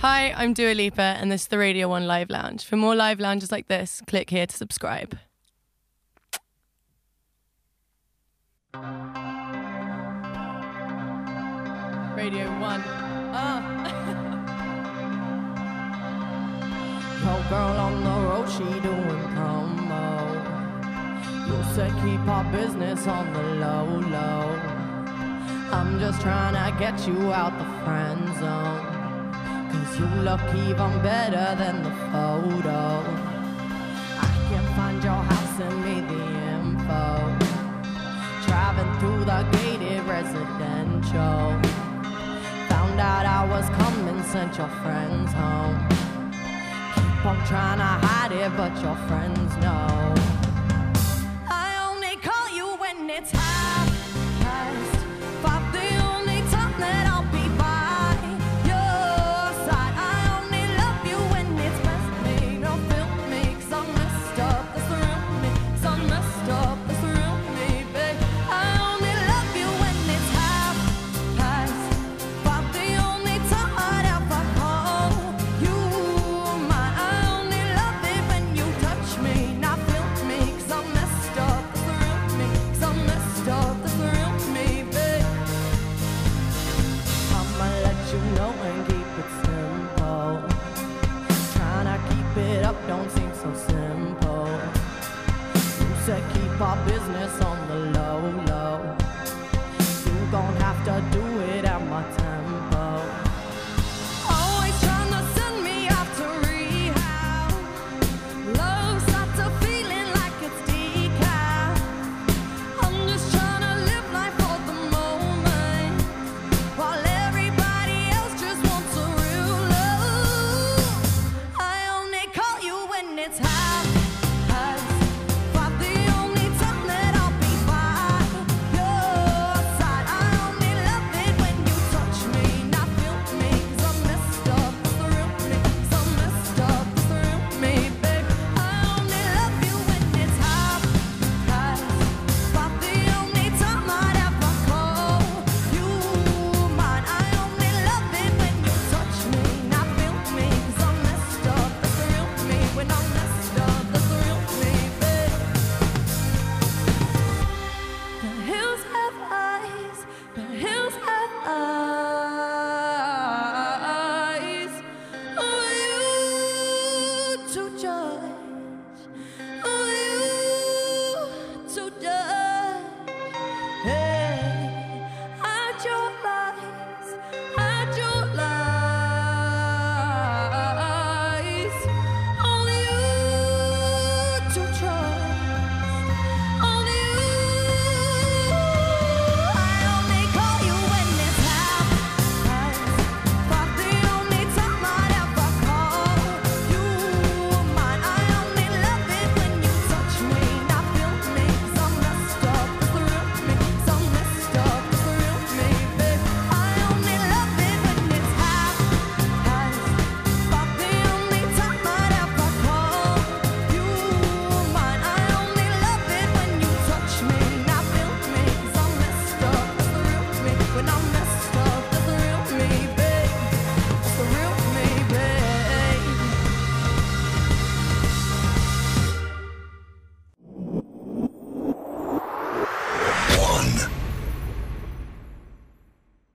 Hi, I'm Dua Lipa, and this is the Radio 1 Live Lounge. For more live lounges like this, click here to subscribe. Radio 1. Ah. Yo, girl on the road, she doing promo. You said keep our business on the low, low. I'm just trying to get you out the friend zone. Cause you look even better than the photo. I can find your house and me the info. Driving through the gated residential. Found out I was coming, sent your friends home. Keep on trying to hide it, but your friends know. about business on